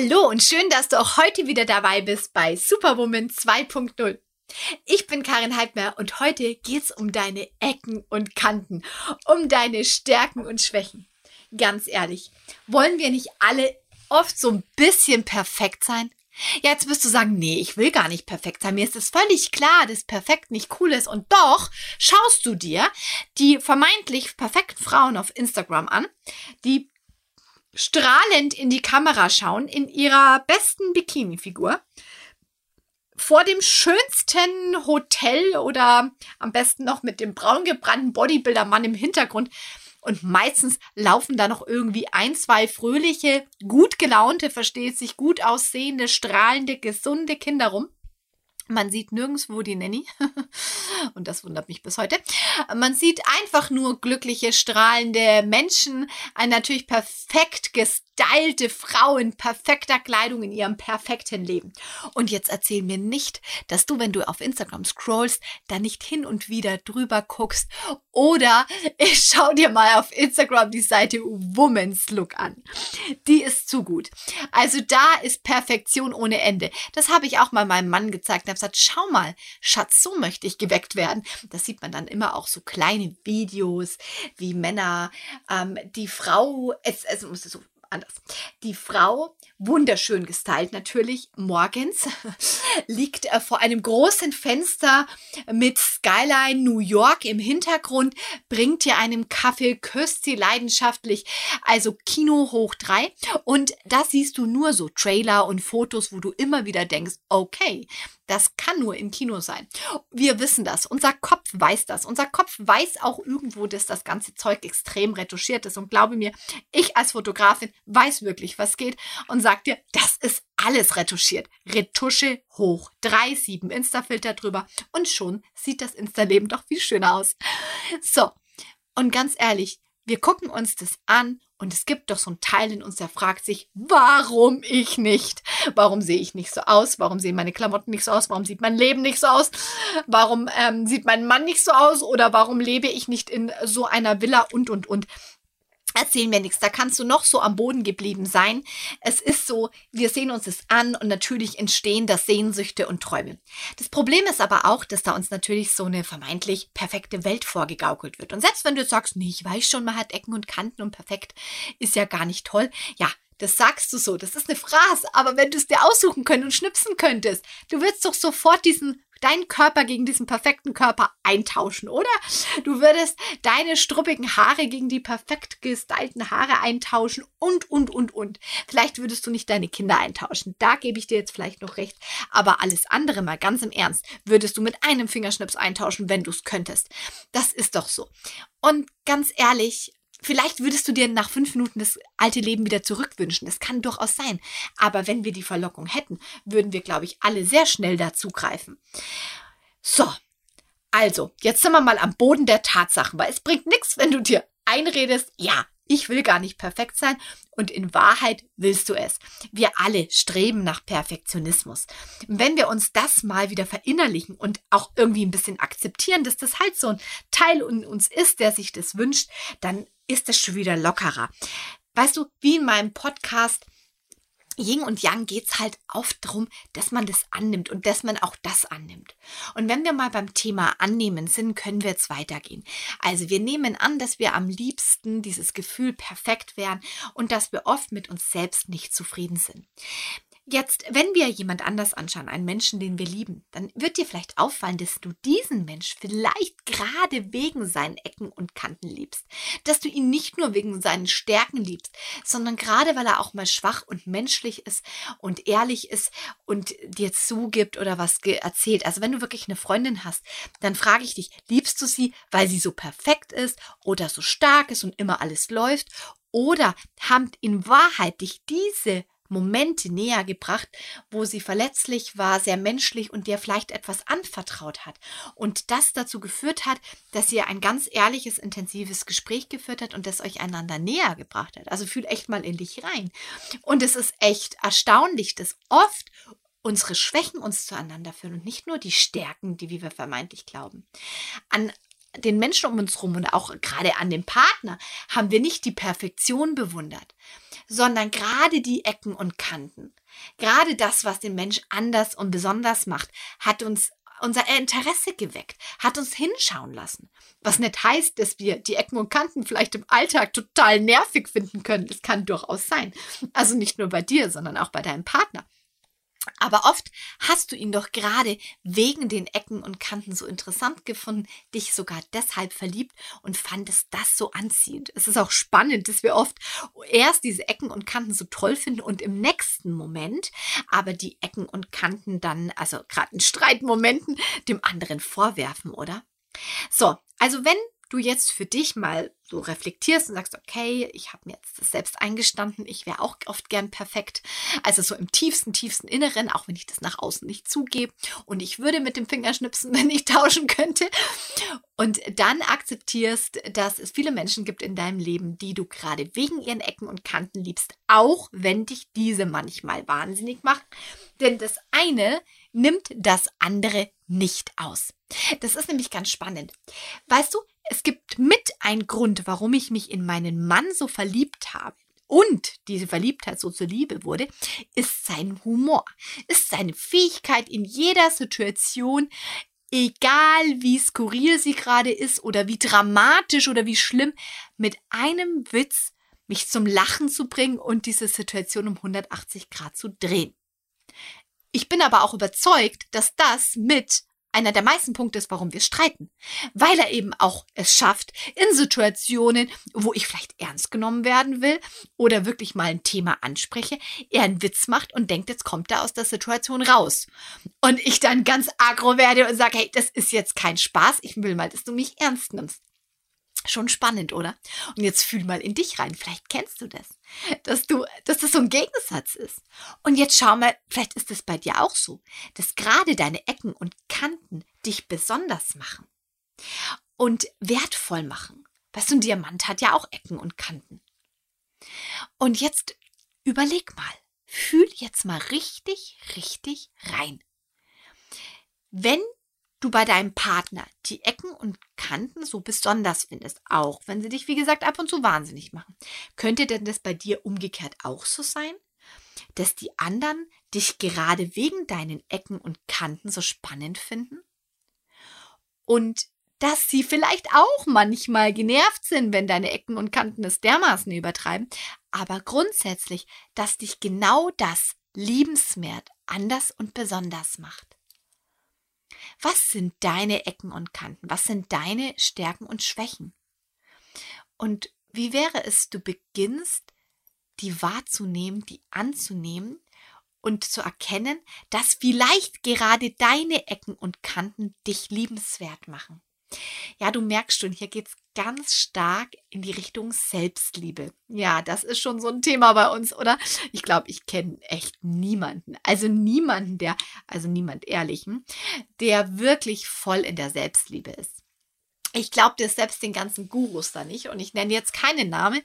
Hallo und schön, dass du auch heute wieder dabei bist bei Superwoman 2.0. Ich bin Karin Heidmer und heute geht's um deine Ecken und Kanten, um deine Stärken und Schwächen. Ganz ehrlich, wollen wir nicht alle oft so ein bisschen perfekt sein? Ja, jetzt wirst du sagen, nee, ich will gar nicht perfekt sein. Mir ist es völlig klar, dass perfekt nicht cool ist. Und doch schaust du dir die vermeintlich perfekten Frauen auf Instagram an, die strahlend in die Kamera schauen, in ihrer besten Bikini-Figur, vor dem schönsten Hotel oder am besten noch mit dem braun gebrannten Bodybuilder-Mann im Hintergrund. Und meistens laufen da noch irgendwie ein, zwei fröhliche, gut gelaunte, versteht sich gut aussehende, strahlende, gesunde Kinder rum. Man sieht nirgendwo die Nanny. Und das wundert mich bis heute. Man sieht einfach nur glückliche, strahlende Menschen. Ein natürlich perfekt gestylte Frau in perfekter Kleidung in ihrem perfekten Leben. Und jetzt erzähl mir nicht, dass du, wenn du auf Instagram scrollst, da nicht hin und wieder drüber guckst. Oder ich schau dir mal auf Instagram die Seite Woman's Look an. Die ist zu gut. Also da ist Perfektion ohne Ende. Das habe ich auch mal meinem Mann gezeigt gesagt, schau mal, Schatz, so möchte ich geweckt werden. Das sieht man dann immer auch so kleine Videos, wie Männer, ähm, die Frau, es, es muss so anders. Die Frau, wunderschön gestylt natürlich, morgens liegt äh, vor einem großen Fenster mit Skyline New York im Hintergrund, bringt ihr einen Kaffee, küsst sie leidenschaftlich, also Kino hoch drei. Und da siehst du nur so Trailer und Fotos, wo du immer wieder denkst, okay, das kann nur im Kino sein. Wir wissen das. Unser Kopf weiß das. Unser Kopf weiß auch irgendwo, dass das ganze Zeug extrem retuschiert ist. Und glaube mir, ich als Fotografin weiß wirklich, was geht und sag dir, das ist alles retuschiert. Retusche hoch. Drei, sieben Insta-Filter drüber. Und schon sieht das Insta-Leben doch viel schöner aus. So. Und ganz ehrlich, wir gucken uns das an und es gibt doch so einen Teil in uns, der fragt sich, warum ich nicht? Warum sehe ich nicht so aus? Warum sehen meine Klamotten nicht so aus? Warum sieht mein Leben nicht so aus? Warum ähm, sieht mein Mann nicht so aus? Oder warum lebe ich nicht in so einer Villa und, und, und? Erzähl mir nichts. Da kannst du noch so am Boden geblieben sein. Es ist so, wir sehen uns es an und natürlich entstehen da Sehnsüchte und Träume. Das Problem ist aber auch, dass da uns natürlich so eine vermeintlich perfekte Welt vorgegaukelt wird. Und selbst wenn du sagst, nee, ich weiß schon, man hat Ecken und Kanten und perfekt ist ja gar nicht toll. Ja, das sagst du so, das ist eine Phrase, aber wenn du es dir aussuchen könntest und schnipsen könntest, du würdest doch sofort diesen deinen Körper gegen diesen perfekten Körper eintauschen, oder? Du würdest deine struppigen Haare gegen die perfekt gestylten Haare eintauschen und, und, und, und. Vielleicht würdest du nicht deine Kinder eintauschen. Da gebe ich dir jetzt vielleicht noch recht. Aber alles andere mal ganz im Ernst, würdest du mit einem Fingerschnips eintauschen, wenn du es könntest. Das ist doch so. Und ganz ehrlich, Vielleicht würdest du dir nach fünf Minuten das alte Leben wieder zurückwünschen. Das kann durchaus sein. Aber wenn wir die Verlockung hätten, würden wir, glaube ich, alle sehr schnell dazugreifen. So. Also, jetzt sind wir mal am Boden der Tatsachen, weil es bringt nichts, wenn du dir einredest, ja, ich will gar nicht perfekt sein und in Wahrheit willst du es. Wir alle streben nach Perfektionismus. Wenn wir uns das mal wieder verinnerlichen und auch irgendwie ein bisschen akzeptieren, dass das halt so ein Teil in uns ist, der sich das wünscht, dann ist es schon wieder lockerer. Weißt du, wie in meinem Podcast Yin und Yang geht es halt oft darum, dass man das annimmt und dass man auch das annimmt. Und wenn wir mal beim Thema Annehmen sind, können wir jetzt weitergehen. Also wir nehmen an, dass wir am liebsten dieses Gefühl perfekt wären und dass wir oft mit uns selbst nicht zufrieden sind. Jetzt, wenn wir jemand anders anschauen, einen Menschen, den wir lieben, dann wird dir vielleicht auffallen, dass du diesen Mensch vielleicht gerade wegen seinen Ecken und Kanten liebst. Dass du ihn nicht nur wegen seinen Stärken liebst, sondern gerade weil er auch mal schwach und menschlich ist und ehrlich ist und dir zugibt oder was erzählt. Also wenn du wirklich eine Freundin hast, dann frage ich dich, liebst du sie, weil sie so perfekt ist oder so stark ist und immer alles läuft? Oder haben in Wahrheit dich diese Momente näher gebracht, wo sie verletzlich war, sehr menschlich und dir vielleicht etwas anvertraut hat. Und das dazu geführt hat, dass ihr ein ganz ehrliches, intensives Gespräch geführt hat und das euch einander näher gebracht hat. Also fühl echt mal in dich rein. Und es ist echt erstaunlich, dass oft unsere Schwächen uns zueinander führen und nicht nur die Stärken, die wir vermeintlich glauben. An den Menschen um uns herum und auch gerade an dem Partner haben wir nicht die Perfektion bewundert, sondern gerade die Ecken und Kanten. Gerade das, was den Mensch anders und besonders macht, hat uns unser Interesse geweckt, hat uns hinschauen lassen. Was nicht heißt, dass wir die Ecken und Kanten vielleicht im Alltag total nervig finden können. Das kann durchaus sein. Also nicht nur bei dir, sondern auch bei deinem Partner. Aber oft hast du ihn doch gerade wegen den Ecken und Kanten so interessant gefunden, dich sogar deshalb verliebt und fandest das so anziehend. Es ist auch spannend, dass wir oft erst diese Ecken und Kanten so toll finden und im nächsten Moment aber die Ecken und Kanten dann, also gerade in Streitmomenten, dem anderen vorwerfen, oder? So, also wenn du jetzt für dich mal so reflektierst und sagst, okay, ich habe mir jetzt das selbst eingestanden, ich wäre auch oft gern perfekt. Also so im tiefsten, tiefsten Inneren, auch wenn ich das nach außen nicht zugebe. Und ich würde mit dem Fingerschnipsen, wenn ich tauschen könnte. Und dann akzeptierst, dass es viele Menschen gibt in deinem Leben, die du gerade wegen ihren Ecken und Kanten liebst, auch wenn dich diese manchmal wahnsinnig machen. Denn das eine nimmt das andere nicht aus. Das ist nämlich ganz spannend. Weißt du, es gibt mit ein Grund, warum ich mich in meinen Mann so verliebt habe. Und diese Verliebtheit so zur Liebe wurde, ist sein Humor, ist seine Fähigkeit in jeder Situation, egal wie skurril sie gerade ist oder wie dramatisch oder wie schlimm, mit einem Witz mich zum Lachen zu bringen und diese Situation um 180 Grad zu drehen. Ich bin aber auch überzeugt, dass das mit einer der meisten Punkte ist, warum wir streiten. Weil er eben auch es schafft, in Situationen, wo ich vielleicht ernst genommen werden will oder wirklich mal ein Thema anspreche, er einen Witz macht und denkt, jetzt kommt er aus der Situation raus. Und ich dann ganz agro werde und sage, hey, das ist jetzt kein Spaß, ich will mal, dass du mich ernst nimmst. Schon spannend, oder? Und jetzt fühl mal in dich rein. Vielleicht kennst du das, dass du, dass das so ein Gegensatz ist. Und jetzt schau mal, vielleicht ist es bei dir auch so, dass gerade deine Ecken und Kanten dich besonders machen und wertvoll machen. Weißt du, ein Diamant hat ja auch Ecken und Kanten. Und jetzt überleg mal, fühl jetzt mal richtig, richtig rein. Wenn du bei deinem Partner die Ecken und Kanten so besonders findest, auch wenn sie dich, wie gesagt, ab und zu wahnsinnig machen. Könnte denn das bei dir umgekehrt auch so sein? Dass die anderen dich gerade wegen deinen Ecken und Kanten so spannend finden? Und dass sie vielleicht auch manchmal genervt sind, wenn deine Ecken und Kanten es dermaßen übertreiben, aber grundsätzlich, dass dich genau das liebenswert, anders und besonders macht. Was sind deine Ecken und Kanten? Was sind deine Stärken und Schwächen? Und wie wäre es, du beginnst, die wahrzunehmen, die anzunehmen und zu erkennen, dass vielleicht gerade deine Ecken und Kanten dich liebenswert machen. Ja, du merkst schon, hier geht's ganz stark in die Richtung Selbstliebe. Ja, das ist schon so ein Thema bei uns, oder? Ich glaube, ich kenne echt niemanden, also niemanden, der, also niemand Ehrlichen, der wirklich voll in der Selbstliebe ist ich glaube dir selbst den ganzen Gurus da nicht und ich nenne jetzt keine Namen,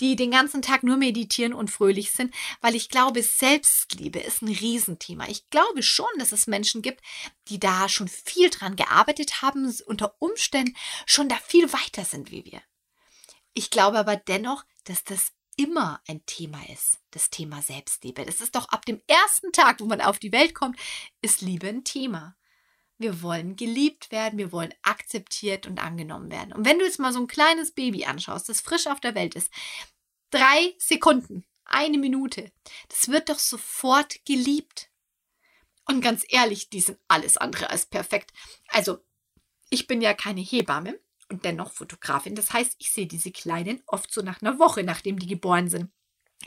die den ganzen Tag nur meditieren und fröhlich sind, weil ich glaube, Selbstliebe ist ein Riesenthema. Ich glaube schon, dass es Menschen gibt, die da schon viel dran gearbeitet haben, unter Umständen schon da viel weiter sind wie wir. Ich glaube aber dennoch, dass das immer ein Thema ist, das Thema Selbstliebe. Das ist doch ab dem ersten Tag, wo man auf die Welt kommt, ist Liebe ein Thema. Wir wollen geliebt werden, wir wollen akzeptiert und angenommen werden. Und wenn du jetzt mal so ein kleines Baby anschaust, das frisch auf der Welt ist, drei Sekunden, eine Minute, das wird doch sofort geliebt. Und ganz ehrlich, die sind alles andere als perfekt. Also, ich bin ja keine Hebamme und dennoch Fotografin. Das heißt, ich sehe diese Kleinen oft so nach einer Woche, nachdem die geboren sind.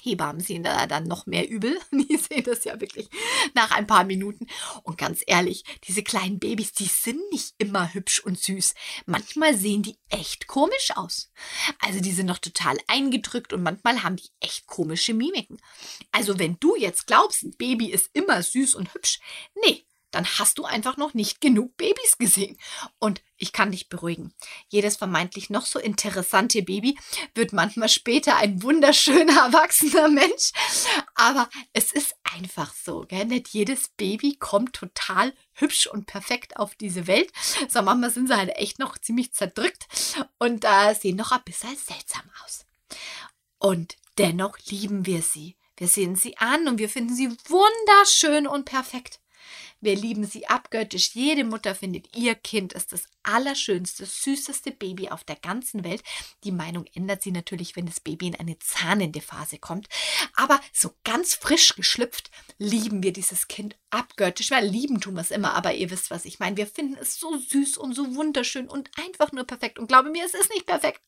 Hebammen sehen da dann noch mehr übel. Die sehen das ja wirklich nach ein paar Minuten. Und ganz ehrlich, diese kleinen Babys, die sind nicht immer hübsch und süß. Manchmal sehen die echt komisch aus. Also die sind noch total eingedrückt und manchmal haben die echt komische Mimiken. Also wenn du jetzt glaubst, ein Baby ist immer süß und hübsch, nee, dann hast du einfach noch nicht genug Babys gesehen. Und ich kann dich beruhigen. Jedes vermeintlich noch so interessante Baby wird manchmal später ein wunderschöner erwachsener Mensch. Aber es ist einfach so, gell? Nicht jedes Baby kommt total hübsch und perfekt auf diese Welt. So manchmal sind sie halt echt noch ziemlich zerdrückt und äh, sehen noch ein bisschen seltsam aus. Und dennoch lieben wir sie. Wir sehen sie an und wir finden sie wunderschön und perfekt. Wir lieben sie abgöttisch. Jede Mutter findet, ihr Kind ist das allerschönste, süßeste Baby auf der ganzen Welt. Die Meinung ändert sie natürlich, wenn das Baby in eine zahnende Phase kommt. Aber so ganz frisch geschlüpft lieben wir dieses Kind abgöttisch. Weil lieben tun wir es immer, aber ihr wisst, was ich meine. Wir finden es so süß und so wunderschön und einfach nur perfekt. Und glaube mir, es ist nicht perfekt.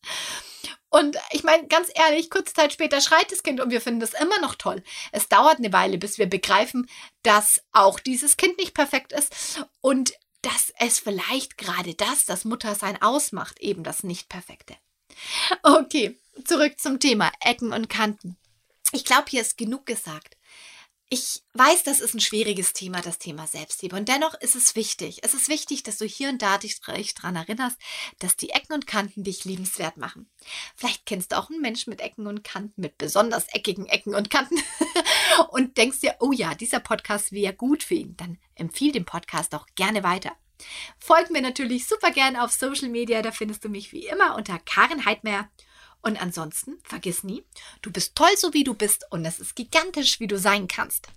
Und ich meine, ganz ehrlich, kurze Zeit später schreit das Kind und wir finden das immer noch toll. Es dauert eine Weile, bis wir begreifen, dass auch dieses Kind nicht perfekt ist und dass es vielleicht gerade das, das Muttersein ausmacht, eben das Nicht-Perfekte. Okay, zurück zum Thema Ecken und Kanten. Ich glaube, hier ist genug gesagt. Ich weiß, das ist ein schwieriges Thema, das Thema Selbstliebe. Und dennoch ist es wichtig. Es ist wichtig, dass du hier und da dich daran erinnerst, dass die Ecken und Kanten dich liebenswert machen. Vielleicht kennst du auch einen Menschen mit Ecken und Kanten, mit besonders eckigen Ecken und Kanten und denkst dir, oh ja, dieser Podcast wäre gut für ihn. Dann empfiehl den Podcast auch gerne weiter. Folg mir natürlich super gerne auf Social Media. Da findest du mich wie immer unter Karin Heidmeier. Und ansonsten, vergiss nie, du bist toll so wie du bist und es ist gigantisch, wie du sein kannst.